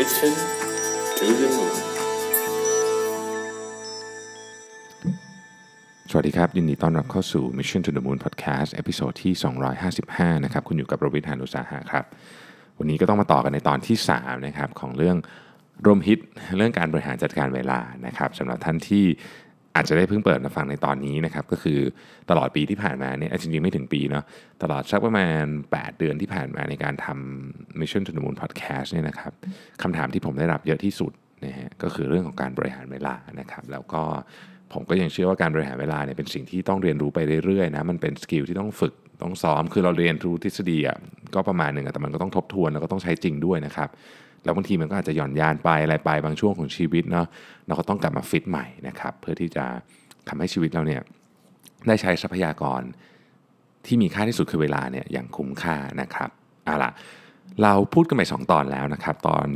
Mission to the Moon สวัสดีครับ ยินดีต้อนรับเข้าสู่ Mission to the Moon Podcast episode ที่ 255 นะครับ คุณอยู่กับรวิศ หาญอุตสาหะครับ วันนี้ก็ต้องมาต่อกันในตอนที่ 3 นะครับ ของเรื่องรวมฮิตเรื่องการบริหารจัดการเวลานะครับสำหรับท่านที่ อาจจะได้เพิ่งเปิดมาฟังในตอนนี้นะครับก็คือตลอดปีที่ผ่านมาเนี่ยจริงๆไม่ถึงปีเนาะตลอดสักประมาณ 8 เดือนที่ผ่านมาในการทำ Mission to the Moon Podcast เนี่ยนะครับคำถามที่ผมได้รับเยอะที่สุดนะฮะก็คือเรื่องของการบริหารเวลานะครับ แล้วก็ผมก็ยังเชื่อว่าการบริหารเวลาเนี่ยเป็นสิ่งที่ต้องเรียนรู้ไปเรื่อยๆนะมันเป็น skill ที่ต้องฝึกต้องซ้อม คือเราเรียนรู้ทฤษฎีอะก็ประมาณหนึ่งอะแต่มันก็ต้องทบทวนแล้วก็ต้องใช้จริงด้วยนะครับ แล้วบางทีมันก็อาจจะหย่อนยานไปอะไรไปบางช่วงของชีวิตเนาะเราก็ต้องกลับมาฟิตใหม่นะครับเพื่อที่จะทำให้ชีวิตเราเนี่ยได้ใช้ทรัพยากรที่มีค่าที่สุดคือเวลาเนี่ยอย่างคุ้มค่านะครับเอาล่ะเราพูดกันไป 2 ตอนแล้วนะครับ ตอน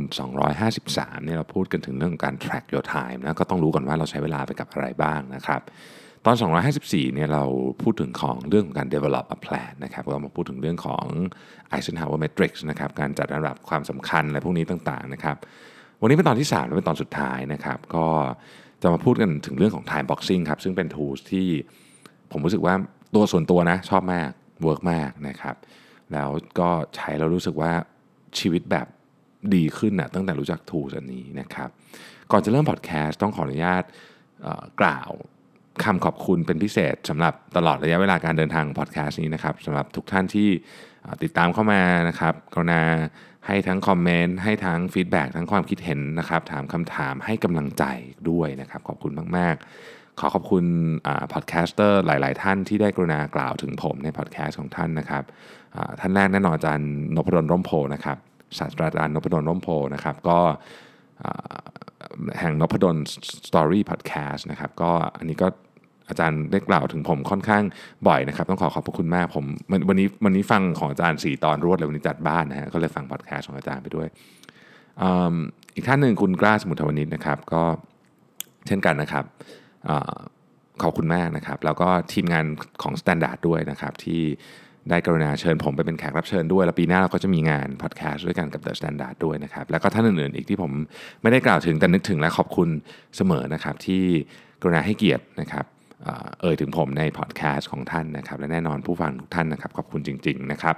253เนี่ยเราพูดกันถึงเรื่องของการ track your time นะก็ต้องรู้ก่อนว่าเราใช้เวลาไปกับอะไรบ้างนะครับ ตอน 254 เนี่ยเราพูดถึงของเรื่องของการ develop a plan นะครับเรามาพูดถึงเรื่องของ Eisenhower Matrix นะครับการจัดระดับความสำคัญอะไรพวกนี้ต่างๆนะครับ วันนี้เป็นตอนที่ 3 และเป็นตอนสุดท้ายนะครับ ก็จะมาพูดกันถึงเรื่องของ time boxing ครับ ซึ่งเป็น tools ที่ผมรู้สึกว่าตัวส่วนตัวนะ ชอบมาก work มากนะครับ แล้วก็ใช้แล้วรู้สึกว่าชีวิตแบบดีขึ้นนะตั้งแต่รู้จัก tools อันนี้นะครับ ก่อนจะเริ่มพอดแคสต์ต้องขออนุญาตกล่าว คำขอบคุณเป็นพิเศษสำหรับตลอดระยะเวลาการเดินทางพอดแคสต์นี้นะครับสำหรับทุกท่านที่ติดตามเข้ามานะครับกรุณาให้ทั้งคอมเมนต์ให้ทั้ง feedback ทั้งความคิดเห็นนะครับ ถามคำถามให้กำลังใจด้วยนะครับ ขอบคุณมาก ๆ ขอขอบคุณ podcaster หลาย ๆ ท่านที่ได้กรุณากล่าวถึงผมในพอดแคสต์ของท่านนะครับท่านแรกแน่นอนอาจารย์นภดลร่มโพธิ์นะครับศาสตราจารย์นภดลร่มโพธิ์นะครับก็แห่ง Nopadol's Story Podcast นะครับก็อันนี้ก็ อาจารย์ได้กล่าวถึงผมค่อนข้างบ่อยนะครับ ต้องขอขอบพระคุณมากผมวันนี้วันนี้ฟังของอาจารย์ 4 ตอนรวดเลยวันนี้จัดบ้านนะฮะก็เลยฟังพอดแคสต์ของอาจารย์ไปด้วยอ,อีกท่านหนึ่งคุณกล้าสมุทรวณิชนะครับ ก็เช่นกันนะครับอขอบคุณมากนะครับ แล้วก็ทีมงานของ Standard ด้วยนะครับ ที่ได้กรุณาเชิญผมไปเป็นแขกรับเชิญด้วย แล้วปีหน้าเราก็จะมีงานพอดแคสต์ด้วยกันกับ The Standard ด้วยนะครับ แล้วก็ท่านอื่นๆอีกที่ผมไม่ได้กล่าวถึงแต่นึกถึงและขอบคุณเสมอนะครับ ที่กรุณาให้เกียรตินะครับ เอ่อเอ่ยถึงผมในพอดแคสต์ของท่านนะครับ และแน่นอนผู้ฟังทุกท่านนะครับ ขอบคุณจริง ๆ นะครับ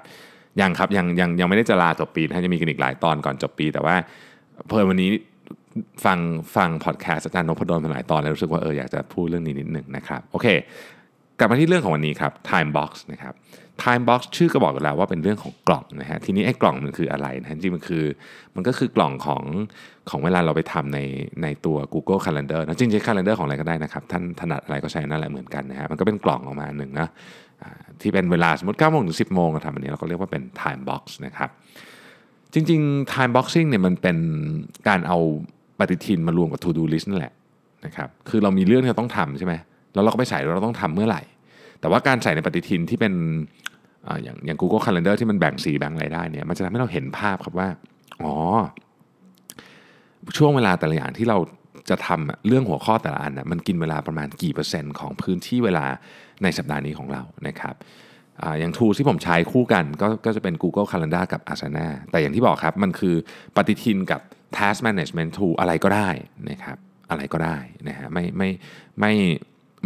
ยังครับยังยังยังไม่ได้จะลาจบปีนะจะมีกันอีกหลายตอนก่อนจบปี แต่ว่าเพิ่มวันนี้ฟังฟังพอดแคสต์อาจารย์นพดลมาหลายตอนแล้วรู้สึกว่าเอออยากจะพูดเรื่องนี้นิดหนึ่งนะครับโอเค กลับมาที่เรื่องของวันนี้ครับ time box นะครับ time box ชื่อก็บอกกันแล้วว่าเป็นเรื่องของกล่องนะฮะทีนี้ไอ้กล่องมันคืออะไรนะจริงมันคือมันก็คือกล่องของของเวลาเราไปทำในในตัว Google Calendar นะจริงๆ Calendar ของอะไรก็ได้นะครับ ท่านถนัดอะไรก็ใช้นั่นแหละเหมือนกันนะฮะมันก็เป็นกล่องออกมาหนึ่งนะที่เป็นเวลาสมมติ9โมงถึง10 โมงเราทำอันนี้เราก็เรียกว่าเป็น time box นะครับจริงๆ time boxing เนี่ยมันเป็นการเอาปฏิทินมารวมกับ to do list นั่นแหละนะครับคือเรามีเรื่องที่เราต้องทำใช่ไหมแล้วเราก็ไปใส่ว่าเราต้องทำเมื่อไหร่ แต่ว่าการใส่ในปฏิทินที่เป็นอย่างอย่าง Google Calendar ที่มันแบ่งสีแบ่งอะไรได้เนี่ยมันจะทำให้เราเห็นภาพครับว่าอ๋อช่วงเวลาแต่ละอย่างที่เราจะทำเรื่องหัวข้อแต่ละอันนะมันกินเวลาประมาณกี่เปอร์เซ็นต์ของพื้นที่เวลาในสัปดาห์นี้ของเรานะครับออย่าง tool ที่ผมใช้คู่กันก็ก็จะเป็น Google Calendar กับ Asana แต่อย่างที่บอกครับ มันคือปฏิทินกับ Task Management Tool อะไรก็ได้นะครับอะไรก็ได้นะฮะไม่ไม่ไม่ไม่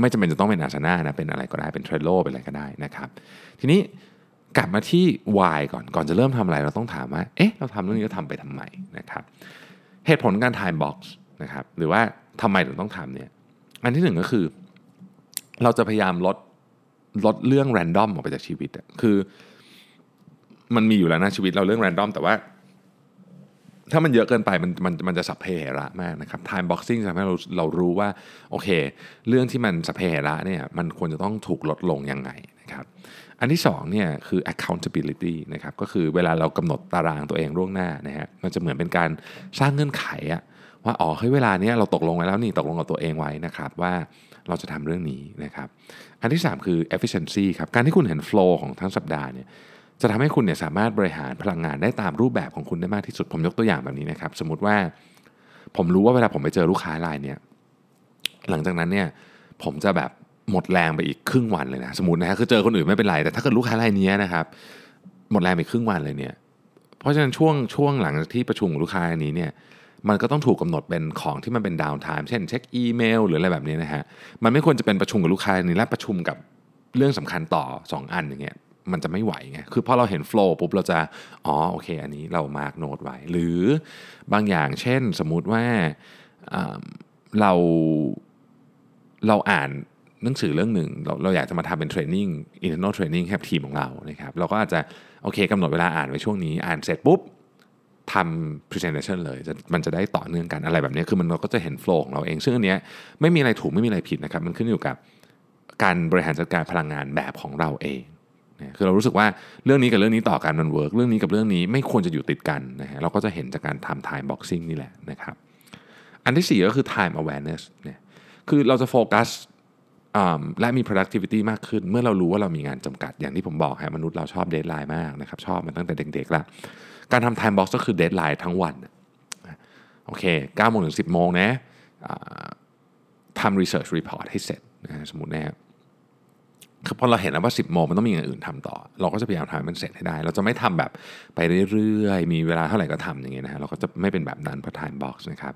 ไม่จำเป็นจะต้องเป็น Asana นะเป็นอะไรก็ได้เป็น Trello เป็นอะไรก็ได้นะครับ ทีนี้กลับมาที่ why ก่อนก่อนจะเริ่มทำอะไรเราต้องถามว่าเอ๊ะเราทำเรื่องนี้เราทำไปทำไมนะครับเหตุผลการ time box นะครับหรือว่าทำไมถึงต้องทำเนี่ยอันที่หนึ่งก็คือ เราจะพยายามลดลดเรื่อง random ออกไปจากชีวิตอะคือ มันมีอยู่แล้วนะชีวิตเราเรื่อง random แต่ว่า ถ้ามันเยอะเกินไปมันมันมันจะสัพเพเหระมากนะครับ time boxing จะทำให้เราเรารู้ว่าโอเค เรื่องที่มันสัพเพเหระเนี่ยมันควรจะต้องถูกลดลงยังไงนะครับอันที่สองเนี่ยคือ accountability นะครับก็คือเวลาเรากำหนดตารางตัวเองล่วงหน้านะฮะมันจะเหมือนเป็นการสร้างเงื่อนไขอะว่าอ๋อเฮ้ยเวลาเนี้ยเราตกลงไว้แล้วนี่ตกลงกับตัวเองไว้นะครับว่าเราจะทำเรื่องนี้นะครับอันที่ 3 คือ efficiency ครับการที่คุณเห็น flow ของทั้งสัปดาห์เนี่ย จะทำให้คุณเนี่ยสามารถบริหารพลังงานได้ตามรูปแบบของคุณได้มากที่สุด ผมยกตัวอย่างแบบนี้นะครับ สมมติว่าผมรู้ว่าเวลาผมไปเจอลูกค้ารายเนี่ยหลังจากนั้นเนี่ยผมจะแบบหมดแรงไปอีกครึ่งวันเลยนะสมมตินะฮะคือเจอคนอื่นไม่เป็นไรแต่ถ้าเกิดลูกค้ารายนี้นะครับ หมดแรงไปครึ่งวันเลยเนี่ย เพราะฉะนั้นช่วงช่วงหลังจากที่ประชุมกับลูกค้าอันนี้เนี่ยมันก็ต้องถูกกำหนดเป็นของที่มันเป็น downtime เช่นเช็คอีเมลหรืออะไรแบบนี้นะฮะมันไม่ควรจะเป็นประชุมกับลูกค้าอันนี้และประชุมกับเรื่องสำคัญต่อ 2 อันอย่างเงี้ย มันจะไม่ไหวไง คือพอเราเห็น flow ปุ๊บเราจะ อ๋อโอเค อันนี้เรา mark note ไว้ หรือบางอย่างเช่นสมมุติว่าเราเราอ่านหนังสือเรื่องหนึ่งเราเราอยากจะมาทำเป็น training internal training ให้ทีมของเรานะครับเราก็อาจจะโอเคกำหนดเวลาอ่านไว้ช่วงนี้ อ่านเสร็จปุ๊บทำ presentation เลยมันจะได้ต่อเนื่องกันอะไรแบบนี้คือมันเราก็จะเห็น flow ของเราเอง ซึ่งอันเนี้ยไม่มีอะไรถูกไม่มีอะไรผิดนะครับ มันขึ้นอยู่กับการบริหารจัดการพลังงานแบบของเราเอง คือเรารู้สึกว่าเรื่องนี้กับเรื่องนี้ต่อกันมัน work เรื่องนี้กับเรื่องนี้ไม่ควรจะอยู่ติดกันนะฮะเราก็จะเห็นจากการทำ time boxing นี่แหละนะครับอันที่สี่ก็คือ time awareness เนี่ยคือเราจะโฟกัสและมี productivity มากขึ้น เมื่อเรารู้ว่าเรามีงานจำกัดอย่างที่ผมบอกฮะมนุษย์เราชอบ deadline มากนะครับชอบมันตั้งแต่เด็กๆแล้วการทำ time box ก็คือ deadline ทั้งวันโอเค9โมงถึง 10 โมงนะทำ research report ให้เสร็จนะสมมตินะครับ คือพอเราเห็นแล้วว่า 10โมงมันต้องมีอย่างอื่นทำต่อ เราก็จะพยายามทำมันเสร็จให้ได้ เราจะไม่ทำแบบไปเรื่อยๆ มีเวลาเท่าไหร่ก็ทำอย่างเงี้ยนะฮะเราก็จะไม่เป็นแบบนั้นเพราะ time box นะครับ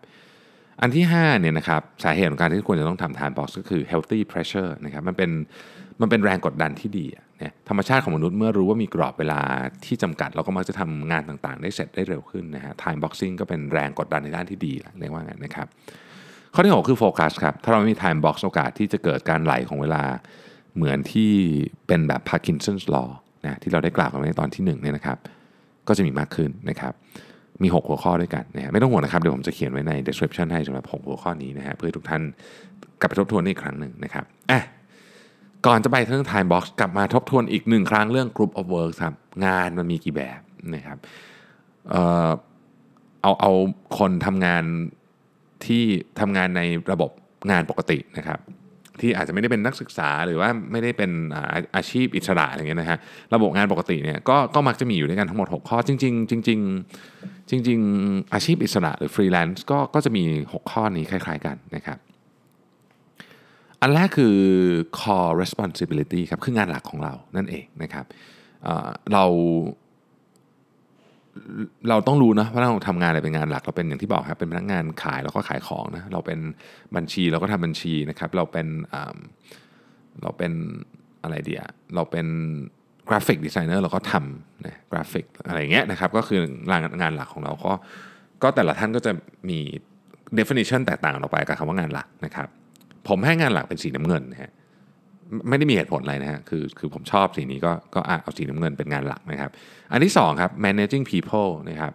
อันที่5เนี่ยนะครับสาเหตุของการที่ควรจะต้องทำ time box ก็คือ healthy pressure นะครับมันเป็นมันเป็นแรงกดดันที่ดีอะเนี่ยธรรมชาติของมนุษย์เมื่อรู้ว่ามีกรอบเวลาที่จำกัด เราก็มักจะทำงานต่างๆ ได้เสร็จได้เร็วขึ้นนะฮะ time boxing ก็เป็นแรงกดดันในด้านที่ดีเรียกว่าไงนนะครับข้อที่ 6 คือโฟกัสครับถ้าเราไม่มี time box โอกาสที่จะเกิดการไหลของเวลา เหมือนที่เป็นแบบ Parkinson's law นะที่เราได้กล่าวกันไว้ในตอนที่1เนี่ยนะครับ ก็จะมีมากขึ้นนะครับ มี 6 หัวข้อด้วยกันนะฮะไม่ต้องห่วงนะครับ เดี๋ยวผมจะเขียนไว้ใน description ให้สำหรับ 6 หัวข้อนี้นะฮะเพื่อทุกท่านกลับไปทบทวนอีกครั้งหนึ่งนะครับอะก่อนจะไปเรื่อง time box กลับมาทบทวนอีกหนึ่งครั้งเรื่อง group of work ครับงานมันมีกี่แบบนะครับเออเอาเอาคนทำงานที่ทำงานในระบบงานปกตินะครับ ที่อาจจะไม่ได้เป็นนักศึกษาหรือว่าไม่ได้เป็นอาอาชีพอิสระอะไรเงี้ยนะฮะระบบงานปกติเนี่ยก็ก็มักจะมีอยู่ด้วยกันทั้งหมด 6 ข้อจริง ๆ จริง ๆ จริง ๆ อาชีพอิสระหรือฟรีแลนซ์ก็ก็จะมี 6 ข้อนี้คล้าย ๆ กันนะครับอันแรกคือ core responsibility ครับคืองานหลักของเรานั่นเองนะครับเเรา เราต้องรู้นะว่าเราทำงานอะไรเป็นงานหลักเราเป็นอย่างที่บอกครับเป็นพนักงานขายเราก็ขายของนะเราเป็นบัญชีเราก็ทำบัญชีนะครับ เราเป็นเราเป็นอะไรเดียเราเป็น graphic designer เราก็ทำนะกราฟิกอะไรอย่างเงี้ยนะครับ ก็คืองานงานหลักของเราก็ก็แต่ละท่านก็จะมี definition แตกต่างออกไปกับคำว่างานหลักนะครับ ผมให้งานหลักเป็นสีน้ำเงินนะฮะ ไม่ได้มีเหตุผลอะไรนะฮะคือคือผมชอบสีนี้ก็ก็เอาสีน้ำเงินเป็นงานหลักนะครับ อันที่สองครับ managing people นะครับ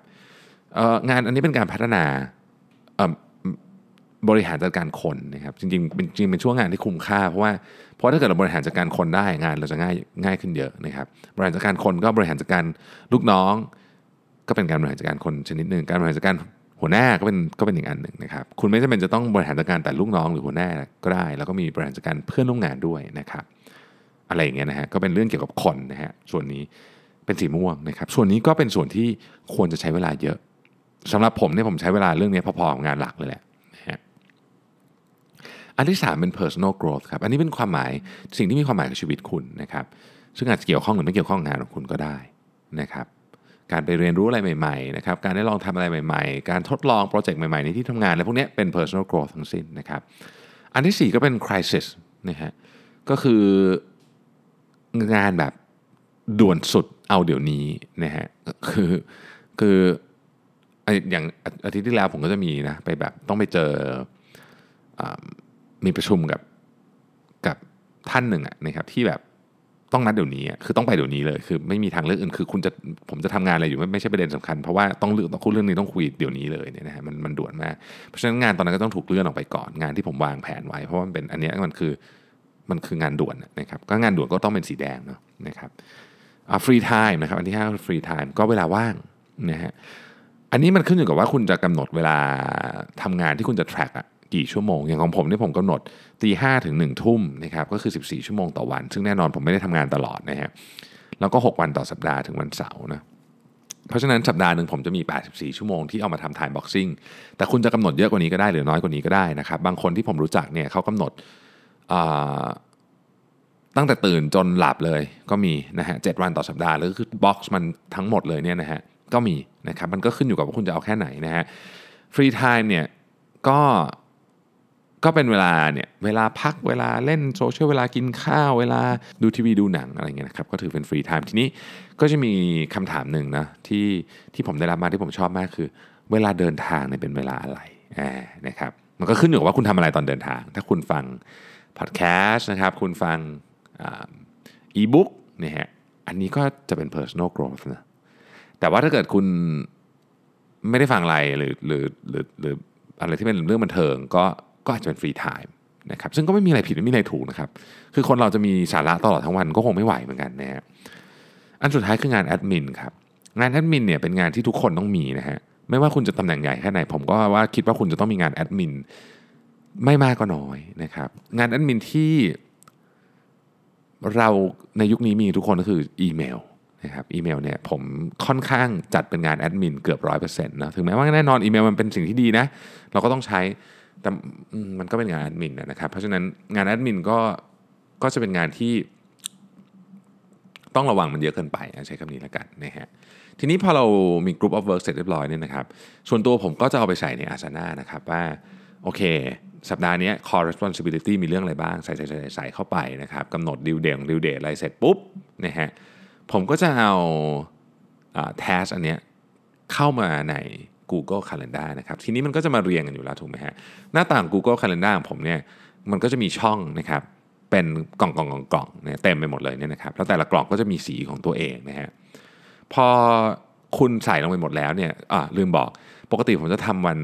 งานอันนี้เป็นการพัฒนาบริหารจัดการคนนะครับจริงๆเป็นจริงเป็นช่วงงานที่คุ้มค่า เพราะว่าเพราะถ้าเกิดเราบริหารจัดการคนได้งานเราจะง่ายง่ายขึ้นเยอะนะครับบริหารจัดการคนก็บริหารจัดการลูกน้อง ก็เป็นการบริหารจัดการคนชนิดหนึ่งการบริหารจัดการ หัวหน้าก็เป็นก็เป็นอีกอันหนึ่งนะครับ คุณไม่จำเป็นจะต้องบริหารจัดการแต่ลูกน้องหรือหัวหน้าก็ได้ แล้วก็มีบริหารจัดการเพื่อนร่วมงานด้วยนะครับ อะไรอย่างเงี้ยนะฮะก็เป็นเรื่องเกี่ยวกับคนนะฮะส่วนนี้เป็นสีม่วงนะครับ ส่วนนี้ก็เป็นส่วนที่ควรจะใช้เวลาเยอะสำหรับผมเนี่ยผมใช้เวลาเรื่องนี้พอๆกับงานหลักเลยแหละนะฮะอันที่ 3 เป็น personal growth ครับอันนี้เป็นความหมายสิ่งที่มีความหมายกับชีวิตคุณนะครับ ซึ่งอาจจะเกี่ยวข้องหรือไม่เกี่ยวข้องงานของคุณก็ได้นะครับ การไปเรียนรู้อะไรใหม่ๆนะครับการได้ลองทำอะไรใหม่ๆ การทดลองโปรเจกต์ใหม่ๆในที่ทำงานอะไรพวกนี้เป็น personal growth ทั้งสิ้นนะครับอันที่ 4 ก็เป็น crisis นะฮะก็คืองานแบบด่วนสุดเอาเดี๋ยวนี้นะฮะคือคืออย่างอาทิตย์ที่แล้วผมก็จะมีนะไปแบบต้องไปเจออมีประชุมกับกับท่านหนึ่งอะนะครับที่แบบ ต้องนัดเดี๋ยวนี้คือต้องไปเดี๋ยวนี้เลยคือไม่มีทางเลือกอื่นคือคุณจะผมจะทำงานอะไรอยู่ไม่ไม่ใช่ประเด็นสำคัญเพราะว่าต้องเลือกต้องคุยเรื่องนี้ต้องคุยเดี๋ยวนี้เลยเนี่ยนะฮะมันมันด่วนมากเพราะฉะนั้นงานตอนนั้นก็ต้องถูกเลื่อนออกไปก่อนงานที่ผมวางแผนไว้ เพราะว่ามันเป็นอันนี้มันคือมันคืองานด่วนนะครับก็งานด่วนก็ต้องเป็นสีแดงเนาะนะครับ free time นะครับอันที่5คือ free time ก็เวลาว่างนะฮะอันนี้มันขึ้นอยู่กับว่าคุณจะกำหนดเวลาทำงานที่คุณจะ track อะ กี่ชั่วโมง อย่างของผมเนี่ยผมกำหนดตีห้าถึง1นึ่งทุ่มนะครับก็คือ 14 ชั่วโมงต่อวัน ซึ่งแน่นอนผมไม่ได้ทำงานตลอดนะฮะแล้วก็ 6 วันต่อสัปดาห์ถึงวันเสาร์นะเพราะฉะนั้นสัปดาห์หนึ่งผมจะมี 84 ชั่วโมงที่เอามาทำ time boxing แต่คุณจะกำหนดเยอะกว่านี้ก็ได้หรือน้อยกว่านี้ก็ได้นะครับ บางคนที่ผมรู้จักเนี่ยเขากำหนดตั้งแต่ตื่นจนหลับเลยก็มีนะฮะ7 วันต่อสัปดาห์แล้วก็คือ box มันทั้งหมดเลยเนี่ยนะฮะก็มีนะครับมันก็ขึ้นอยู่กับว่าคุณจะเอาแค่ไหนนะฮะ free time เนี่ยก็ ก็เป็นเวลาเนี่ยเวลาพักเวลาเล่นโซเชียลเวลากินข้าว เวลาดูทีวีดูหนังอะไรเงี้ยนะครับก็ถือเป็น free time ทีนี้ก็จะมีคำถามหนึ่งนะที่ที่ผมได้รับมาที่ผมชอบมากคือ เวลาเดินทางเนี่ยเป็นเวลาอะไรนะครับมันก็ขึ้นอยู่กับว่าคุณทำอะไรตอนเดินทาง ถ้าคุณฟังพอดแคสต์นะครับคุณฟังอีบุ๊กเนี่ยฮะอันนี้ก็จะเป็น personal growth นะแต่ว่าถ้าเกิดคุณไม่ได้ฟังอะไรหรือหรือหรือหรืออะไรที่เป็นเรื่องบันเทิงก็ ก็อาจจะเป็น free time นะครับซึ่งก็ไม่มีอะไรผิดไม่มีอะไรถูกนะครับ คือคนเราจะมีสาระตลอดทั้งวันก็คงไม่ไหวเหมือนกันนะฮะอันสุดท้ายคืองานแอดมินครับงานแอดมินเนี่ยเป็นงานที่ทุกคนต้องมีนะฮะไม่ว่าคุณจะตำแหน่งใหญ่แค่ไหนผมก็ว่าคิดว่าคุณจะต้องมีงานแอดมินไม่มากก็น้อยนะครับ งานแอดมินที่เราในยุคนี้มีทุกคนก็คืออีเมลนะครับอีเมลเนี่ยผมค่อนข้างจัดเป็นงานแอดมินเกือบร้อยเปอร์เซ็นต์นะถึงแม้ว่าแน่นอนอีเมลมันเป็นสิ่งที่ดีนะ เราก็ต้องใช้ แต่มันก็เป็นงานแอดมินนะครับ เพราะฉะนั้นงานแอดมินก็ก็จะเป็นงานที่ต้องระวังมันเยอะเกินไปใช้คำนี้แล้วกันนะฮะทีนี้พอเรามี Group of Work เสร็จเรียบร้อยเนี่ยนะครับ ส่วนตัวผมก็จะเอาไปใส่ในอาสนะนะครับว่า โอเค สัปดาห์นี้ core responsibility มีเรื่องอะไรบ้าง ใส่ใส่ใส่ใส่เข้าไปนะครับกำหนดดิวเดงดิวเดทอะไรเสร็จปุ๊บนะฮะผมก็จะเอาแทสอันเนี้ยเข้ามาใน Google Calendar นะครับ ทีนี้มันก็จะมาเรียงกันอยู่แล้วถูกไหมฮะ หน้าต่าง Google Calendar ของผมเนี่ยมันก็จะมีช่องนะครับเป็นกล่องกล่องกล่องกล่องเนี่ยเต็มไปหมดเลยเนี่ยนะครับแล้วแต่ละกล่องก็จะมีสีของตัวเองนะฮะพอคุณใส่ลงไปหมดแล้วเนี่ยอ่าลืมบอกปกติผมจะทำวัน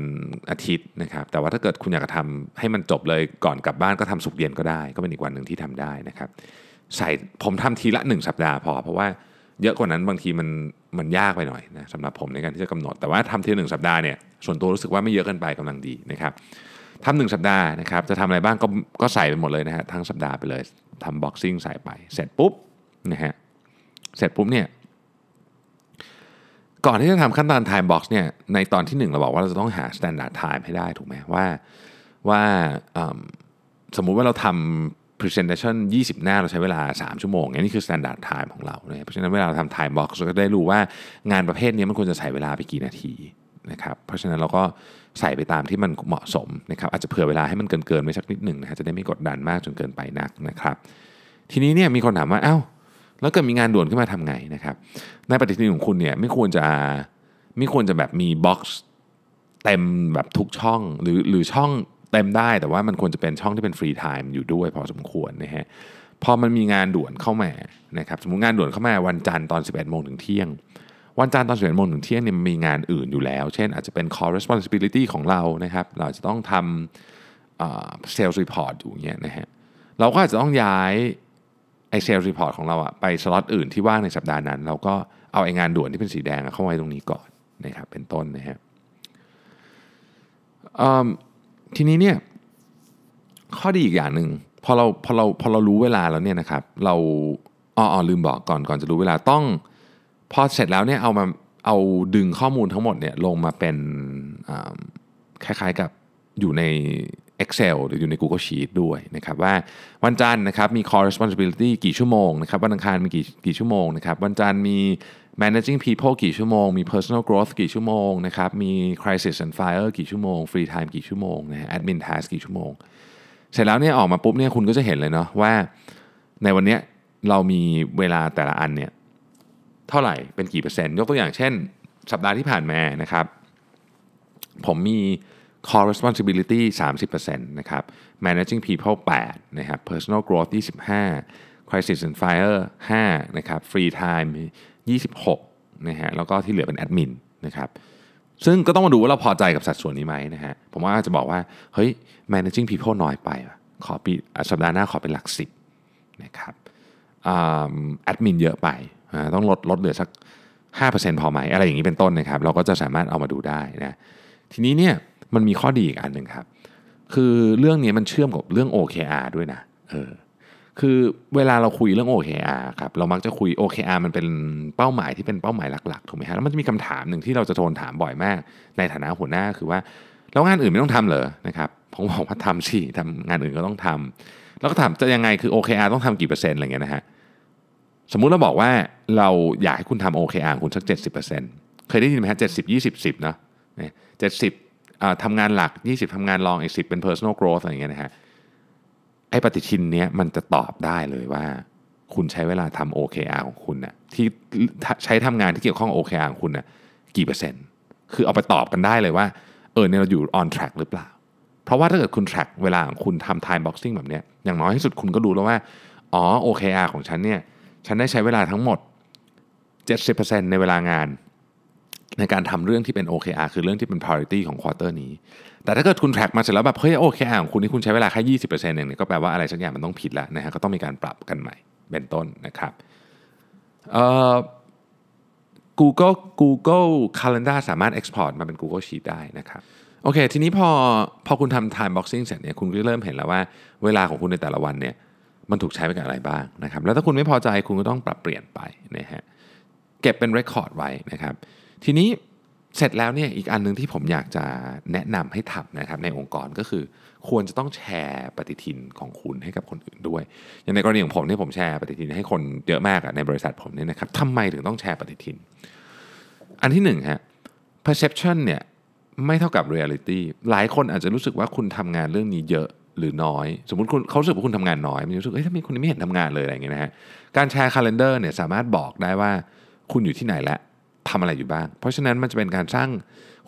อาทิตย์นะครับ แต่ว่าถ้าเกิดคุณอยากจะทำให้มันจบเลยก่อนกลับบ้านก็ทำสุกเย็นก็ได้ ก็เป็นอีกวันหนึ่งที่ทำได้นะครับ ใส่ผมทำทีละ 1 สัปดาห์พอเพราะว่า เยอะกว่านั้นบางทีมันมันยากไปหน่อยนะสำหรับผมในการที่จะกำหนด แต่ว่าทำทีหนึ่งสัปดาห์เนี่ยส่วนตัวรู้สึกว่าไม่เยอะเกินไปกำลังดีนะครับทำหนึ่งสัปดาห์นะครับจะทำอะไรบ้างก็ก็ใส่ไปหมดเลยนะฮะทั้งสัปดาห์ไปเลยทำบ็อกซิ่งใส่ไป เสร็จปุ๊บนะฮะเสร็จปุ๊บเนี่ยก่อนที่จะทำขั้นตอน time box เนี่ยในตอนที่ 1 เราบอกว่าเราจะต้องหา standard time ให้ได้ถูกไหมว่าว่าสมมุติว่าเราทำ presentation 20 หน้าเราใช้เวลา 3 ชั่วโมงนี่คือ standard time ของเราเพราะฉะนั้นเวลาเราทำ time box ก็ได้รู้ว่างานประเภทนี้มันควรจะใช้เวลาไปกี่นาทีนะครับเพราะฉะนั้นเราก็ใส่ไปตามที่มันเหมาะสมนะครับอาจจะเผื่อเวลาให้มันเกินเกินไว้สักนิดหนึ่งนะจะได้ไม่กดดันมากจนเกินไปนักนะครับ ทีนี้เนี่ยมีคนถามว่าเอา้าแล้วเกิดมีงานด่วนขึ้นมาทำไงนะครับในปฏิทินของคุณเนี่ยไม่ควรจะไม่ควรจะแบบมี box เต็มแบบทุกช่องหรือหรือช่อง เต็มได้แต่ว่ามันควรจะเป็นช่องที่เป็น free time อยู่ด้วยพอสมควรนะฮะพอมันมีงานด่วนเข้ามานะครับสมมติงานด่วนเข้ามาวันจันทร์ตอน 11โมงถึงเที่ยง วันจันทร์ตอน11โมงถึงเที่ยงเนี่ยมีงานอื่นอยู่แล้ว เช่นอาจจะเป็น core responsibility ของเรานะครับเราจะต้องทำ sales report อยู่เงี้ยนะฮะเราก็อาจจะต้องย้ายไอ sales report ของเราอะไปสล็อตอื่นที่ว่างในสัปดาห์นั้น เราก็เอาไองานด่วนที่เป็นสีแดงเข้าไว้ตรงนี้ก่อนนะครับเป็นต้นนะฮะ ทีนี้เนี่ยข้อดีอีกอย่างหนึ่งพอเราพอเราพอเรารู้เวลาแล้วเนี่ยนะครับ เราอ๋อลืมบอกก่อนก่อนจะรู้เวลาต้องพอเสร็จแล้วเนี่ยเอามาเอาดึงข้อมูลทั้งหมดเนี่ยลงมาเป็นคล้ายๆกับอยู่ใน Excel หรืออยู่ใน Google Sheet ด้วยนะครับว่าวันจันทร์นะครับมี core responsibility กี่ชั่วโมงนะครับวันอังคารมีกี่กี่ชั่วโมงนะครับวันจันทร์มี managing people กี่ชั่วโมง มี personal growth กี่ชั่วโมงนะครับ มี crisis and fire กี่ชั่วโมง free time กี่ชั่วโมงนะ admin task กี่ชั่วโมง เสร็จแล้วเนี่ยออกมาปุ๊บเนี่ยคุณก็จะเห็นเลยเนาะว่าในวันนี้เรามีเวลาแต่ละอันเนี่ยเท่าไหร่เป็นกี่เปอร์เซ็นต์ ยกตัวอย่างเช่น สัปดาห์ที่ผ่านมานะครับ ผมมี core responsibility 30%นะครับ managing people 8นะครับ personal growth 25 crisis and fire 5นะครับ free time 26นะฮะแล้วก็ที่เหลือเป็นแอดมินนะครับซึ่งก็ต้องมาดูว่าเราพอใจกับสัดส่วนนี้ไหมนะฮะผมว่าจะบอกว่าเฮ้ย managing people น้อยไปขอปีสัปดาห์หน้าขอเป็นหลักสิบนะครับแอดมินเยอะไปต้องลดลดเหลือสัก 5%พอไหมอะไรอย่างนี้เป็นต้นนะครับ เราก็จะสามารถเอามาดูได้นะทีนี้เนี่ยมันมีข้อดีอีกอันหนึ่งครับ คือเรื่องนี้มันเชื่อมกับเรื่อง OKR ด้วยนะเออ คือเวลาเราคุยเรื่อง OKR ครับเรามักจะคุย OKR มันเป็นเป้าหมายที่เป็นเป้าหมายหลักๆถูกไหมฮะแล้วมันจะมีคำถามหนึ่งที่เราจะโทนถามบ่อยมาก ในฐานะหัวหน้าคือว่าแล้วงานอื่นไม่ต้องทำเหรอนะครับผมบอกว่าทำสิทำงานอื่นก็ต้องทำแล้วก็ถามจะยังไงคือ OKR ต้องทำกี่เปอร์เซ็นต์อะไรเงี้ยนะฮะสมมุติเราบอกว่าเราอยากให้คุณทำ OKR คุณสัก 70%เคยได้ยินไหมฮะเจ็ดสิบยี่สิบสิบเนาะเจ็ดสิบทำงานหลัก 20ทำงานรองอีกสิเป็น personal growth อะไรเงี้ยนะฮะ ไอ้ปฏิทินเนี้ยมันจะตอบได้เลยว่า คุณใช้เวลาทำ OKR ของคุณนะ่ะที่ใช้ทำงานที่เกี่ยวข้อง OKR ของคุณนะ่ะกี่เปอร์เซ็นต์ คือเอาไปตอบกันได้เลยว่า เออเนี่ยเราอยู่ on track หรือเปล่า เพราะว่าถ้าเกิดคุณ track เวลาของคุณทำ time boxing แบบเนี้ยอย่างน้อยที่สุดคุณก็ดูแล้วว่า อ๋อ OKR ของฉันเนี่ยฉันได้ใช้เวลาทั้งหมด 70%ในเวลางาน ในการทำเรื่องที่เป็น OKR คือเรื่องที่เป็น priority ของควอเตอร์นี้ แต่ถ้าเกิดคุณ track มาเสร็จแล้วแบบเฮ้ย OKR ของคุณนี่คุณใช้เวลาแค่ยี่สิบเปอร์เซ็นต์เองเนี่ยก็แปลว่าอะไรสักอย่างมันต้องผิดแล้วนะฮะก็ต้องมีการปรับกันใหม่เป็นต้นนะครับเอ่อ Google Google Calendar สามารถ export มาเป็น Google Sheet ได้นะครับโอเค ทีนี้พอพอคุณทำ time boxing เสร็จเนี่ยคุณก็เริ่มเห็นแล้วว่าเวลาของคุณในแต่ละวันเนี่ยมันถูกใช้ไปกับอะไรบ้างนะครับแล้วถ้าคุณไม่พอใจคุณก็ต้องปรับเปลี่ยนไปนะฮะเก็บเป็น record ไว้นะครับ ทีนี้ เสร็จแล้วเนี่ยอีกอันหนึ่งที่ผมอยากจะแนะนำให้ทำนะครับในองค์กรก็คือ ควรจะต้องแชร์ปฏิทินของคุณให้กับคนอื่นด้วย อย่างในกรณีของผมเนี่ยผมแชร์ปฏิทินให้คนเยอะมากในบริษัทผมเนี่ยนะครับทำไมถึงต้องแชร์ปฏิทิน อันที่หนึ่งฮะ perception เนี่ยไม่เท่ากับ reality หลายคนอาจจะรู้สึกว่าคุณทำงานเรื่องนี้เยอะหรือน้อย สมมติคุณเขาสึกว่าคุณทำงานน้อยมันรู้สึกเฮ้ยทำไมคุณไม่เห็นทำงานเลยอะไรอย่างเงี้ยนะฮะการแชร์ calendar เนี่ยสามารถบอกได้ว่าคุณอยู่ที่ไหนและ ทำอะไรอยู่บ้าง เพราะฉะนั้นมันจะเป็นการสร้าง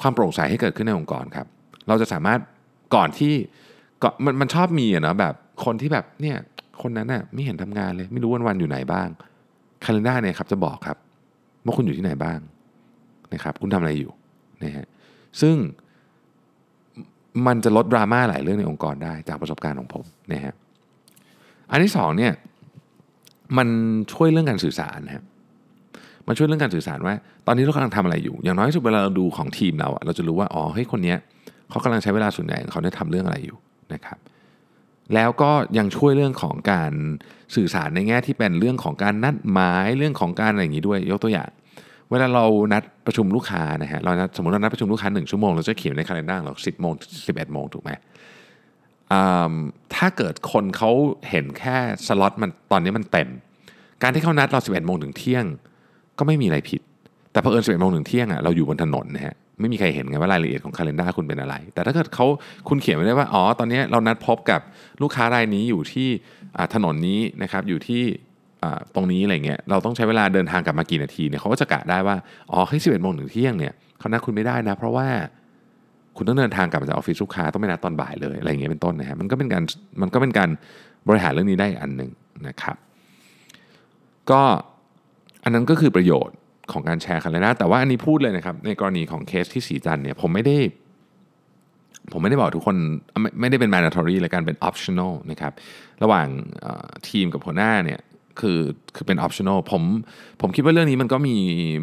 ความโปร่งใสให้เกิดขึ้นในองค์กรครับ เราจะสามารถก่อนที่ก็มันมันชอบมีอะเนาะแบบคนที่แบบเนี่ยคนนั้นน่ะไม่เห็นทำงานเลย ไม่รู้วันวันอยู่ไหนบ้างคาล endar เนี่ยครับจะบอกครับว่าคุณอยู่ที่ไหนบ้างนะครับ คุณทำอะไรอยู่นะฮะซึ่งมันจะลดดราม่าหลายเรื่องในองค์กรได้จากประสบการณ์ของผมนะฮะอันที่สองเนี่ยมันช่วยเรื่องการสื่อสารนะครับ มันช่วยเรื่องการสื่อสารว่า ตอนนี้เรากำลังทำอะไรอยู่ อย่างน้อยที่สุดเวลาเราดูของทีมเราเราจะรู้ว่าอ๋อเฮ้ยคนนี้เขากำลังใช้เวลาส่วนใหญ่ของเขาได้ทำเรื่องอะไรอยู่นะครับแล้วก็ยังช่วยเรื่องของการสื่อสารในแง่ที่เป็นเรื่องของการนัดหมายเรื่องของการอะไรอย่างนี้ด้วย ยกตัวอย่าง เวลาเรานัดประชุมลูกค้านะฮะเรานัดสมมติเรานัดประชุมลูกค้าหนึ่งชั่วโมงเราจะเขียนในคาล endar เราสิบโมงสิบเอ็ดโมงถูกไหมถ้าเกิดคนเขาเห็นแค่สล็อตมันตอนนี้มันเต็ม การที่เขานัดเรา 11โมงถึงเที่ยง ก็ไม่มีอะไรผิด แต่พอเอิญสิบเอ็ดโมงถึงเที่ยงอะเราอยู่บนถนนนะฮะไม่มีใครเห็นไงว่ารายละเอียดของคาล endar คุณเป็นอะไร แต่ถ้าเกิดเขาคุณเขียนไว้ได้ว่าอ๋อตอนนี้เรานัดพบกับลูกค้ารายนี้อยู่ที่ถนนนี้นะครับอยู่ที่ตรงนี้อะไรเงี้ยเราต้องใช้เวลาเดินทางกลับมากี่นาทีเนี่ยเขาก็จะกะได้ว่าอ๋อให้สิบเอ็ดโมงถึงเที่ยงเนี่ยเขานัดคุณไม่ได้นะ เพราะว่าคุณต้องเดินทางกลับมาจากออฟฟิศลูกค้าต้องไม่นัดตอนบ่ายเลยอะไรเงี้ยเป็นต้นนะฮะมันก็เป็นการมันก็เป็นการบริหารเรื่องนี้ได้อันหนึ่งนะครับ ก็ อันนั้นก็คือประโยชน์ของการแชร์คันเลยนะแต่ว่าอันนี้พูดเลยนะครับ ในกรณีของเคสที่สีจันเนี่ยผมไม่ได้ ผมไม่ได้บอกทุกคนไม่ไม่ได้เป็น mandatory เลยการเป็น optional นะครับ ระหว่างทีมกับหัวหน้าเนี่ยคือคือเป็น optional ผมผมคิดว่าเรื่องนี้มันก็มี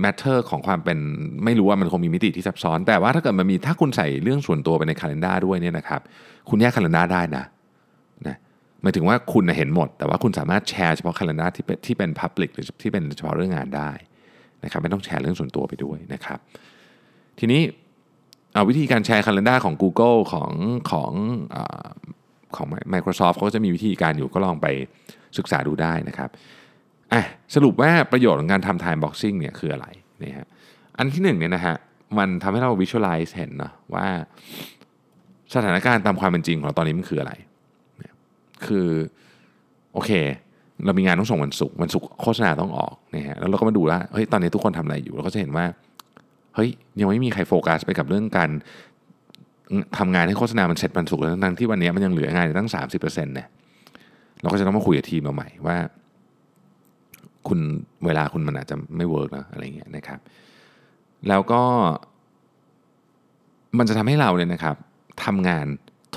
matter ของความเป็นไม่รู้ว่ามันคงมีมิติที่ซับซ้อน แต่ว่าถ้าเกิดมันมีถ้าคุณใส่เรื่องส่วนตัวไปในคาล endar ด้วยเนี่ยนะครับ คุณแยกคาล endar ได้นะ มายถึงว่าคุณเห็นหมด แต่ว่าคุณสามารถแชร์เฉพาะคาล endar ที่เป็นที่เป็น public หรือที่เป็นเฉพาะเรื่องงานได้นะครับไม่ต้องแชร์เรื่องส่วนตัวไปด้วยนะครับ ทีนี้เอาวิธีการแชร์คาล endar ของ Google ของของอของ Microsoft เขาจะมีวิธีการอยู่ก็ลองไปศึกษาดูได้นะครับอะสรุปว่าประโยชน์ของการทำ time boxing เนี่ยคืออะไรนี่ฮะอันที่หนึ่งเนี่ยนะฮะมันทำให้เรา visualize เห็นนะว่าสถานการณ์ตามความเป็นจริงของเราตอนนี้มันคืออะไร คือโอเค เรามีงานต้องส่งวันศุกร์วันศุกร์โฆษณาต้องออกนะฮะแล้วเราก็มาดูว่าเฮ้ยตอนนี้ทุกคนทำอะไรอยู่เราก็จะเห็นว่าเฮ้ยยังไม่มีใครโฟกัสไปกับเรื่องการทำงานให้โฆษณามันเสร็จวันศุกร์แล้วทั้งที่วันนี้มันยังเหลืองานตั้ง 30%เนี่ยเราก็จะต้องมาคุยกับทีมเราใหม่ว่าคุณเวลาคุณมันอาจจะไม่ work นะอะไรเงี้ยนะครับ แล้วก็ มันจะทำให้เราเนี่ยนะครับทำงาน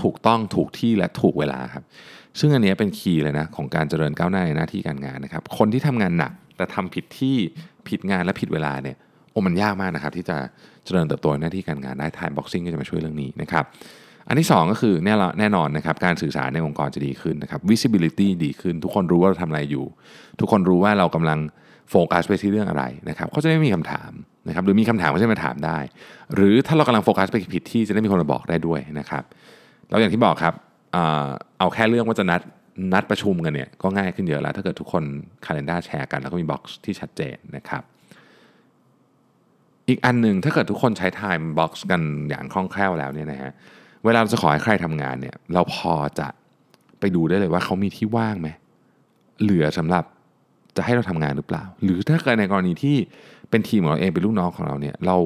ถูกต้องถูกที่และถูกเวลาครับ ซึ่งอันนี้เป็น key เลยนะของการเจริญก้าวหน้าในหน้าที่การงานนะครับ คนที่ทำงานหนักแต่ทำผิดที่ผิดงานและผิดเวลาเนี่ยโอ้มันยากมากนะครับที่จะเจริญเติบโตในหน้าที่การงานได้ time boxing ก็จะมาช่วยเรื่องนี้นะครับอันที่ 2 ก็คือแน่แน่นอนนะครับการสื่อสารในองค์กรจะดีขึ้นนะครับ visibility ดีขึ้น ทุกคนรู้ว่าเราทำอะไรอยู่ ทุกคนรู้ว่าเรากำลังโฟกัสไปที่เรื่องอะไรนะครับเขาจะไม่มีคำถามนะครับหรือมีคำถามก็จะมาถามได้ หรือถ้าเรากำลังโฟกัสไปผิดที่จะได้มีคนมาบอกได้ด้วยนะครับแล้วอย่างที่บอกครับ เอาแค่เรื่องว่าจะนัดนัดประชุมกันเนี่ยก็ง่ายขึ้นเยอะแล้ว ถ้าเกิดทุกคนคาล endar แชร์กันแล้วก็มีบ็อกซ์ที่ชัดเจนนะครับ อีกอันหนึ่งถ้าเกิดทุกคนใช้ time box กันอย่างคล่องแคล่วแล้วเนี่ยนะฮะเวลาเราจะขอให้ใครทำงานเนี่ยเราพอจะไปดูได้เลยว่าเขามีที่ว่างไหมเหลือสำหรับจะให้เราทำงานหรือเปล่า หรือถ้าเกิดในกรณีที่เป็นทีมของเราเองเป็นลูกน้องของเราเนี่ยเรา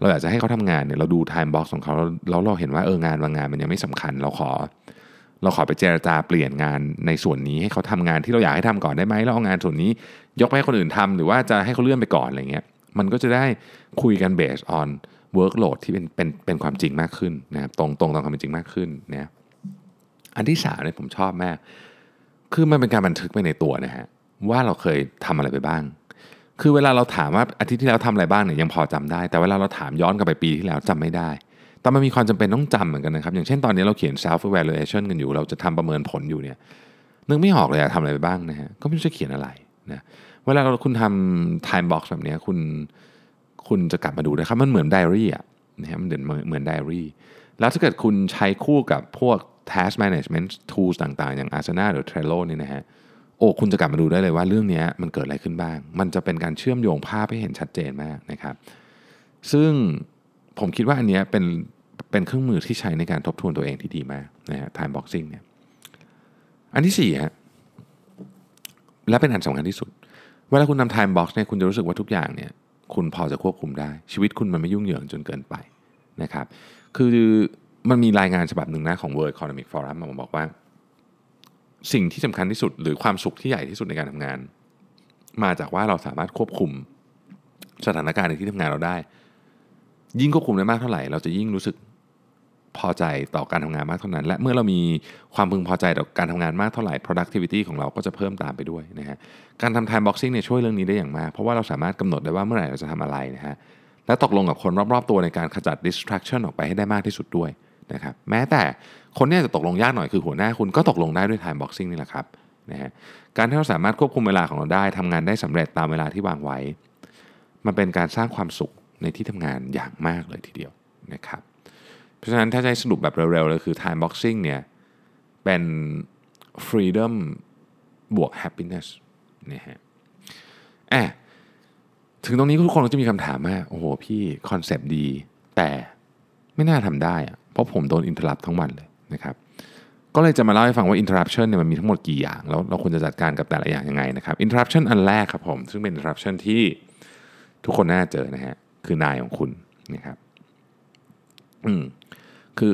เราอยากจะให้เขาทำงานเนี่ยเราดู time box ของเขาแล้วเราเห็นว่าเอองานบางงานมันยังไม่สำคัญเราขอ เราขอไปเจรจาเปลี่ยนงานในส่วนนี้ให้เขาทำงานที่เราอยากให้ทำก่อนได้ไหมแล้วเอางานส่วนนี้ ยกไปให้คนอื่นทำหรือว่าจะให้เขาเลื่อนไปก่อนอะไรเงี้ยมันก็จะได้คุยกัน based on workload ที่เป็นเป็นเป็นความจริงมากขึ้นนะครับตรงตรงตามความเป็นจริงมากขึ้นนะอันที่สามเนี่ยผมชอบมาก คือมันเป็นการบันทึกไปในตัวนะฮะว่าเราเคยทำอะไรไปบ้าง คือเวลาเราถามว่าอาทิตย์ที่แล้วทำอะไรบ้างเนี่ยยังพอจำได้ แต่เวลาเราถามย้อนกลับไปปีที่แล้วจำไม่ได้ แต่มันมีความจำเป็นต้องจำเหมือนกันนะครับ อย่างเช่นตอนนี้เราเขียน self evaluation กันอยู่ เราจะทำประเมินผลอยู่เนี่ยนึกไม่ออกเลยอะทำอะไรไปบ้างนะฮะ ก็ไม่รู้จะเขียนอะไรนะเวลาเราคุณทำ time box แบบนี้คุณคุณจะกลับมาดูนะครับ มันเหมือนไดอารี่อะนะฮะมันเหมือนเหมือนไดอารี่แล้วถ้าเกิดคุณใช้คู่กับพวก task management tools ต่างๆ อย่าง Asana หรือ Trello นี่นะฮะโอ้คุณจะกลับมาดูได้เลยว่าเรื่องนี้มันเกิดอะไรขึ้นบ้าง มันจะเป็นการเชื่อมโยงภาพให้เห็นชัดเจนมากนะครับ ซึ่งผมคิดว่าอันนี้เป็น เป็นเครื่องมือที่ใช้ในการทบทวนตัวเองที่ดีมากนะฮะ time boxing เนี่ย อันที่สี่ฮะ และเป็นอันสำคัญที่สุด เวลาคุณทำ time box เนี่ย คุณจะรู้สึกว่าทุกอย่างเนี่ย คุณพอจะควบคุมได้ ชีวิตคุณมันไม่ยุ่งเหยิงจนเกินไปนะครับ คือมันมีรายงานฉบับหนึ่งนะของ World Economic Forum มาบอกว่า สิ่งที่สำคัญที่สุด หรือความสุขที่ใหญ่ที่สุดในการทำงาน มาจากว่าเราสามารถควบคุมสถานการณ์ในที่ทำงานเราได้ ยิ่งควบคุมได้มากเท่าไหร่ เราจะยิ่งรู้สึก พอใจต่อการทำงานมากเท่านั้น และเมื่อเรามีความพึงพอใจต่อการทำงานมากเท่าไหร่ productivity ของเราก็จะเพิ่มตามไปด้วยนะฮะการทำ time boxing เนี่ยช่วยเรื่องนี้ได้อย่างมาก เพราะว่าเราสามารถกำหนดได้ว่าเมื่อไหร่เราจะทำอะไรนะฮะและตกลงกับคนรอบๆ ตัวในการขจัด distraction ออกไปให้ได้มากที่สุดด้วยนะครับแม้แต่คนเนี่จะตกลงยากหน่อยคือหัวหน้าคุณก็ตกลงได้ด้วย time boxing นี่แหละครับนะฮะการที่เราสามารถควบคุมเวลาของเราได้ทำงานได้สำเร็จตามเวลาที่วางไว้ มันเป็นการสร้างความสุขในที่ทำงานอย่างมากเลยทีเดียวนะครับ เพราะฉะนั้นถ้าจะสรุปแบบเร็วๆเลยคือ time boxing เนี่ยเป็น freedom บวก happiness นะฮะแอบถึงตรงนี้ทุกคนก็จะมีคำถามว่าโอ้โหพี่ concept ดี แต่ไม่น่าทำได้อะเพราะผมโดน interrupt ทั้งวันเลยนะครับ ก็เลยจะมาเล่าให้ฟังว่า interruption เนี่ยมันมีทั้งหมดกี่อย่าง แล้วเราควรจะจัดการกับแต่ละอย่างยังไงนะครับ interruption อันแรกครับผม ซึ่งเป็น interruption ที่ทุกคนน่าเจอนะฮะคือนายของคุณนะครับอืม คือ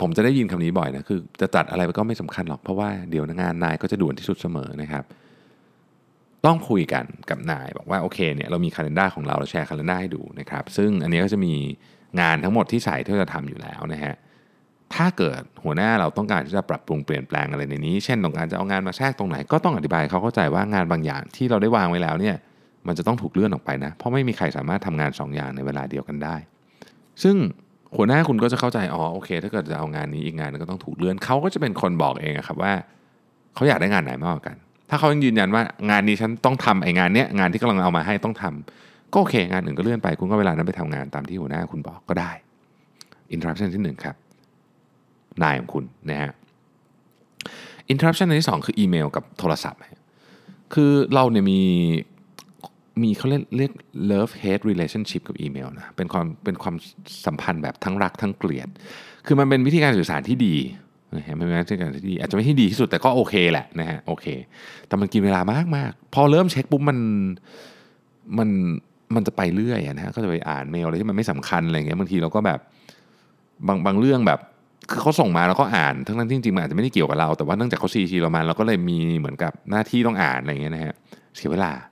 ผมจะได้ยินคำนี้บ่อยนะคือจะจัดอะไรก็ไม่สำคัญหรอกเพราะว่าเดี๋ยวนานนายก็จะด่วนที่สุดเสมอนะครับต้องคุยกันกับนายบอกว่าโอเคเนี่ยเรามีคาล endar ของเราเราแชร์คาล endar ให้ดูนะครับซึ่งอันนี้ก็จะมีงานทั้งหมดที่ใส่ที่จะทำอยู่แล้วนะฮะถ้าเกิดหัวหน้าเราต้องการที่จะปรับปรุงเปลี่ยนแปลงอะไรในนี้ เช่นต้องการจะเอางานมาแทรกตรงไหน ก็ต้องอธิบายเขาเข้าใจว่างานบางอย่างที่เราได้วางไว้แล้วเนี่ยมันจะต้องถูกเลื่อนออกไปนะเพราะไม่มีใครสามารถทำงาน 2 อย่างในเวลาเดียวกันได้ ซึ่ง หัวหน้าคุณก็จะเข้าใจอ๋อโอเค ถ้าเกิดจะเอางานนี้อีกงานนึงก็ต้องถูกเลื่อนเขาก็จะเป็นคนบอกเองครับว่าเขาอยากได้งานไหนมากกว่ากัน ถ้าเขายังยืนยันว่างานนี้ฉันต้องทำไอ้งานเนี้ยงานที่กำลังเอามาให้ต้องทำก็โอเค งานอื่นก็เลื่อนไปคุณก็เวลานั้นไปทำงานตามที่หัวหน้าคุณบอกก็ได้ interruption ที่หนึ่งครับนายของคุณนะฮะ interruption อันที่สองคืออีเมลกับโทรศัพท์ คือเราเนี่ยมี มีเขาเรียกเรียก love hate relationship กับอีเมลนะเป็นความเป็นความสัมพันธ์แบบทั้งรักทั้งเกลียด คือมันเป็นวิธีการสื่อสารที่ดีนะฮะมันเป็นวิธีการที่ดีอาจจะไม่ที่ดีที่สุดแต่ก็โอเคแหละนะฮะโอเค แต่มันกินเวลามากมากพอเริ่มเช็คปุ๊บมันมันมันจะไปเรื่อยนะฮะก็จะไปอ่านเมลอะไรที่มันไม่สำคัญอะไรเงี้ยบางทีเราก็แบบบางบางเรื่องแบบคือเขาส่งมาแล้วก็อ่านทั้งนั้นจริงๆมันอาจจะไม่ได้เกี่ยวกับเราแต่ว่าเนื่องจากเขาซีทีเรามาเราก็เลยมีเหมือนกับหน้าที่ต้องอ่านอะไรเงี้ยนะฮะเสียเวลาเนาะ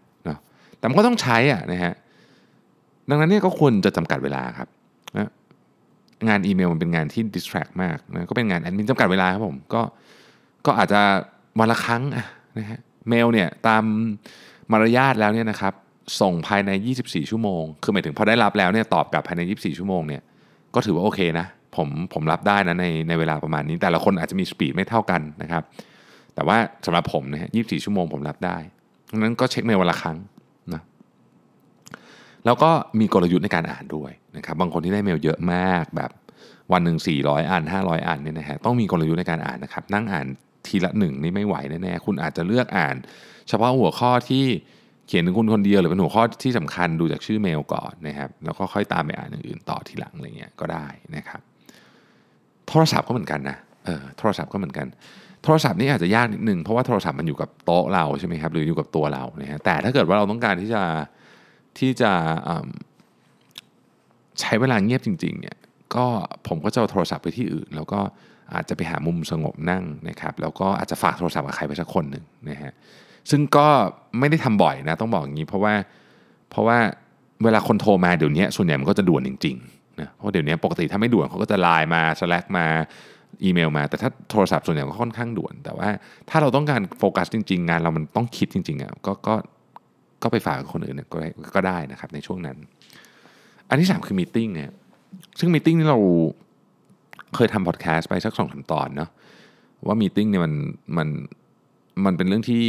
แต่มันก็ต้องใช้อะนะฮะดังนั้นเนี่ยก็ควรจะจำกัดเวลาครับนะงานอีเมลมันเป็นงานที่ distract มากนะก็เป็นงานแอดมินจำกัดเวลาครับผมก็ก็อาจจะวันละครั้งนะฮะเมลเนี่ยตามมารยาทแล้วเนี่ยนะครับส่งภายใน 24 ชั่วโมง คือหมายถึงพอได้รับแล้วเนี่ยตอบกลับภายใน 24 ชั่วโมงเนี่ยก็ถือว่าโอเคนะผมผมรับได้นะในในเวลาประมาณนี้ แต่ละคนอาจจะมีสปีดไม่เท่ากันนะครับแต่ว่าสำหรับผมนะฮะ24 ชั่วโมงผมรับได้ดังนั้นก็เช็คเมลวันละครั้ง แล้วก็มีกลยุทธ์ในการอ่านด้วยนะครับบางคนที่ได้เมลเยอะมากแบบวันหนึ่ง400อ่าน500อ่านเนี่ยนะฮะต้องมีกลยุทธ์ในการอ่านนะครับนั่งอ่านทีละหนึ่งนี่ไม่ไหวแน่ๆคุณอาจจะเลือกอ่าน เฉพาะหัวข้อที่เขียนถึงคุณคนเดียวหรือเป็นหัวข้อที่สำคัญดูจากชื่อเมลก่อนนะครับแล้วก็ค่อยตามไปอ่านอย่างอื่นต่อทีหลังอะไรเงี้ยก็ได้นะครับโทรศัพท์ก็เหมือนกันนะเออโทรศัพท์ก็เหมือนกัน โทรศัพท์นี่อาจจะยากนิดนึงเพราะว่าโทรศัพท์มันอยู่กับโต๊ะเราใช่ไหมครับหรืออยู่กับตัวเรานะฮะแต่ถ้าเกิดว่าเราต้องการที่จะ ที่จะใช้เวลาเงียบจริงๆเนี่ยก็ผมก็จะเอาโทรศัพท์ไปที่อื่น แล้วก็อาจจะไปหามุมสงบนั่งนะครับ แล้วก็อาจจะฝากโทรศัพท์กับใครไปสักคนหนึ่งนะฮะซึ่งก็ไม่ได้ทำบ่อยนะต้องบอกอย่างนี้ เพราะว่าเพราะว่าเวลาคนโทรมาเดี๋ยวนี้ส่วนใหญ่มันก็จะด่วนจริงๆนะเพราะเดี๋ยวนี้ปกติถ้าไม่ด่วนเขาก็จะไลน์มา Slack มาอีเมลมาแต่ถ้าโทรศัพท์ส่วนใหญ่ก็ค่อนข้างด่วน แต่ว่าถ้าเราต้องการโฟกัสจริง ๆ งานเรามันต้องคิดจริงๆอะก็ก็ ก็ไปฝากกับคนอื่นก็ได้ก็ได้นะครับในช่วงนั้น อันที่ 3 คือมีติ้งเนี่ยซึ่งมีติ้งนี่เราเคยทำพอดแคสต์ไปสักสองสาตอนเนาะว่ามีติ้งเนี่ยมันมันมันเป็นเรื่องที่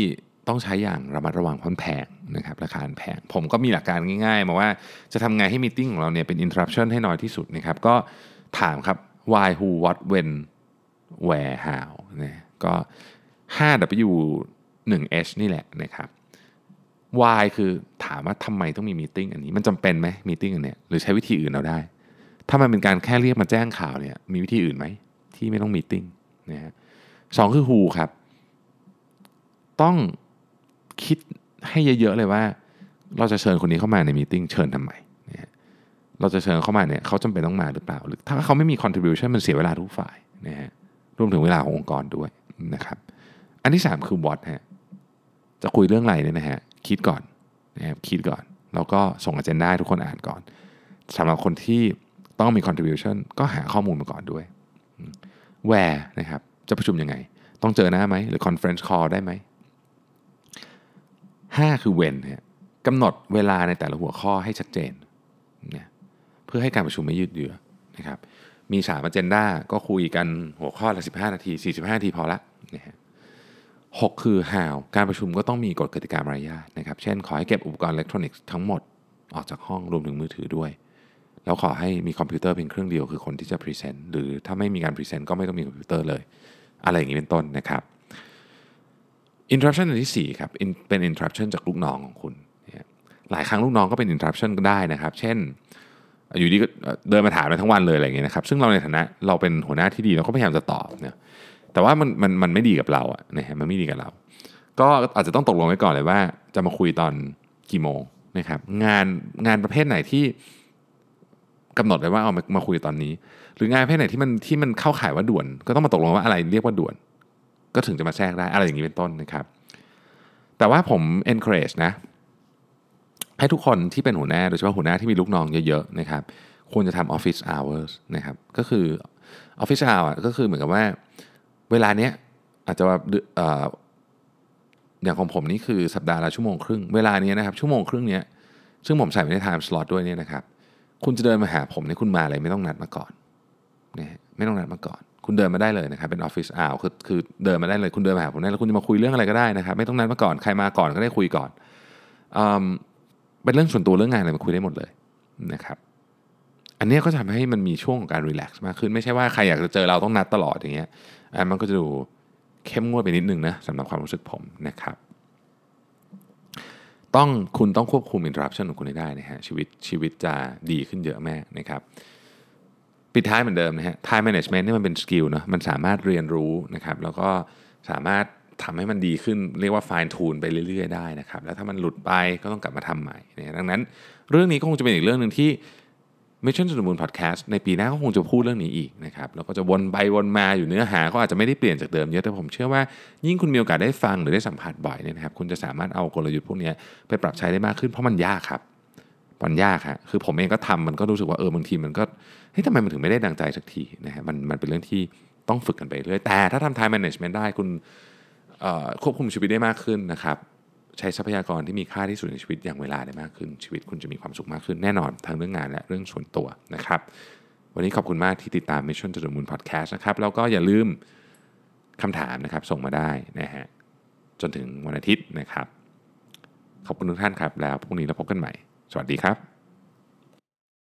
ต้องใช้อย่างระมัดระวังเพราะแพงนะครับราคาแพง ผมก็มีหลักการง่ายๆ มาว่าจะทำไงให้มีติ้งของเราเนี่ยเป็น interruption ให้น้อยที่สุดนะครับ ก็ถามครับ why who what when where how นะก็ 5W 1H นี่แหละนะครับ why คือถามว่าทำไมต้องมี meeting อันนี้มันจำเป็นไหม meeting อันเนี้ยหรือใช้วิธีอื่นเราได้ ถ้ามันเป็นการแค่เรียกมาแจ้งข่าวเนี่ยมีวิธีอื่นไหมที่ไม่ต้อง meeting นะฮะสองคือ who ครับ ต้องคิดให้เยอะๆเลยว่า เราจะเชิญคนนี้เข้ามาใน meeting เชิญทำไมนะเราจะเชิญเข้ามาเนี่ยเขาจำเป็นต้องมาหรือเปล่า หรือถ้าเขาไม่มี contribution มันเสียเวลาทุกฝ่ายนะฮะรวมถึงเวลาขององค์กรด้วยนะครับ อันที่ 3 คือ what ฮะจะคุยเรื่องอะไรเนี่ยนะฮะ คิดก่อนนะครับคิดก่อน แล้วก็ส่งอเจนดาทุกคนอ่านก่อนสำหรับคนที่ต้องมี contribution ก็หาข้อมูลมาก่อนด้วย where นะครับจะประชุมยังไง ต้องเจอหน้าไหมหรือ conference call ได้ไหม 5 คือ when ฮะกำหนดเวลาในแต่ละหัวข้อให้ชัดเจนเนี่ยเพื่อให้การประชุมไม่ยืดเยื้อนะครับมีสาม agenda ก็คุยกันหัวข้อละ 15 นาที 45 นาทีพอละนะฮะ หกคือ how การประชุมก็ต้องมีกฎกติกามารยาทนะครับ เช่น ขอให้เก็บอุปกรณ์อิเล็กทรอนิกส์ทั้งหมดออกจากห้องรวมถึงมือถือด้วย แล้วขอให้มีคอมพิวเตอร์เพียงเครื่องเดียวคือคนที่จะ present หรือถ้าไม่มีการ present ก็ไม่ต้องมีคอมพิวเตอร์เลย อะไรอย่างนี้เป็นต้นนะครับ interruption อันที่ 4 ครับ เป็น interruption จากลูกน้องของคุณหลายครั้งลูกน้องก็เป็น interruption ก็ได้นะครับ เช่น อยู่ดีก็เดินมาถามไปทั้งวันเลยอะไรอย่างเงี้ยนะครับ ซึ่งเราในฐานะเราเป็นหัวหน้าที่ดีเราก็พยายามจะตอบเนี่ย แต่ว่ามันมันมันไม่ดีกับเราอะนะฮะมันไม่ดีกับเรา ก็อาจจะต้องตกลงไว้ก่อนเลยว่า จะมาคุยตอนกี่โมงนะครับ งานงานประเภทไหนที่กำหนดไว้ว่าเอามามาคุยตอนนี้ หรืองานประเภทไหนที่มันที่มันเข้าข่ายว่าด่วน ก็ต้องมาตกลงว่าอะไรเรียกว่าด่วน ก็ถึงจะมาแทรกได้อะไรอย่างนี้เป็นต้นนะครับ แต่ว่าผม encourage นะ ให้ทุกคนที่เป็นหัวหน้าโดยเฉพาะหัวหน้าที่มีลูกน้องเยอะๆนะครับควรจะทำ office hours นะครับก็คือ office hour ก็คือเหมือนกับว่า เวลาเนี้ยอาจจะว่าอย่างของผมนี่คือสัปดาห์ละชั่วโมงครึ่ง เวลานี้นะครับชั่วโมงครึ่งเนี้ยซึ่งผมใส่ไว้ใน time slot ด้วยเนี่ยนะครับคุณจะเดินมาหาผมเนี่ยคุณมาอะไรไม่ต้องนัดมาก่อนนะไม่ต้องนัดมาก่อน คุณเดินมาได้เลยนะครับเป็นออฟฟิศอ้าวคือคือเดินมาได้เลยคุณเดินมาหาผมได้แล้วคุณจะมาคุยเรื่องอะไรก็ได้นะครับไม่ต้องนัดมาก่อนใครมาก่อนก็ได้คุยก่อนเป็นเรื่องส่วนตัวเรื่องงานอะไรมาคุยได้หมดเลยนะครับอันนี้ก็ทำให้มันมีช่วงของการรีแลกซ์มากขึ้นไม่ใช่ว่าใครอยากจะเจอเราต้องนัดตลอดอย่างเงี้ย อันมันก็จะดูเข้มงวดไปนิดนึงนะสำหรับความรู้สึกผมนะครับ ต้องคุณต้องควบคุม interruption ของคุณให้ได้นะฮะชีวิตชีวิตจะดีขึ้นเยอะแม่นะครับปิดท้ายเหมือนเดิมนะฮะ time management นี่มันเป็นสกิลเนาะมันสามารถเรียนรู้นะครับ แล้วก็สามารถทำให้มันดีขึ้นเรียกว่า fine tune ไปเรื่อย ๆ ได้นะครับ แล้วถ้ามันหลุดไปก็ต้องกลับมาทำใหม่นะดังนั้นเรื่องนี้ก็คงจะเป็นอีกเรื่องหนึ่งที่ Mission to the Moon Podcast ในปีหน้าก็คงจะพูดเรื่องนี้อีกนะครับแล้วก็จะวนไปวนมาอยู่เนื้อหาก็อาจจะไม่ได้เปลี่ยนจากเดิมเยอะแต่ผมเชื่อว่ายิ่งคุณมีโอกาสได้ฟังหรือได้สัมผัสบ่อยเนี่ยนะครับคุณจะสามารถเอากลยุทธ์พวกนี้ไปปรับใช้ได้มากขึ้นเพราะมันยากครับมันยากฮะคือผมเองก็ทำมันก็รู้สึกว่าเออบางทีมันก็เฮ้ยทำไมมันถึงไม่ได้ดังใจสักทีนะฮะมันมันเป็นเรื่องที่ต้องฝึกกันไปเรื่อยแต่ถ้าทำ time management ได้คุณควบคุมชีวิตได้มากขึ้นนะครับ ใช้ทรัพยากรที่มีค่าที่สุดในชีวิตอย่างเวลาได้มากขึ้น ชีวิตคุณจะมีความสุขมากขึ้นแน่นอนทั้งเรื่องงานและเรื่องส่วนตัวนะครับ วันนี้ขอบคุณมากที่ติดตาม Mission to the Moon Podcast นะครับแล้วก็อย่าลืมคำถามนะครับส่งมาได้นะฮะจนถึงวันอาทิตย์นะครับ ขอบคุณทุกท่านครับ แล้วพรุ่งนี้เราพบกันใหม่ สวัสดีครับ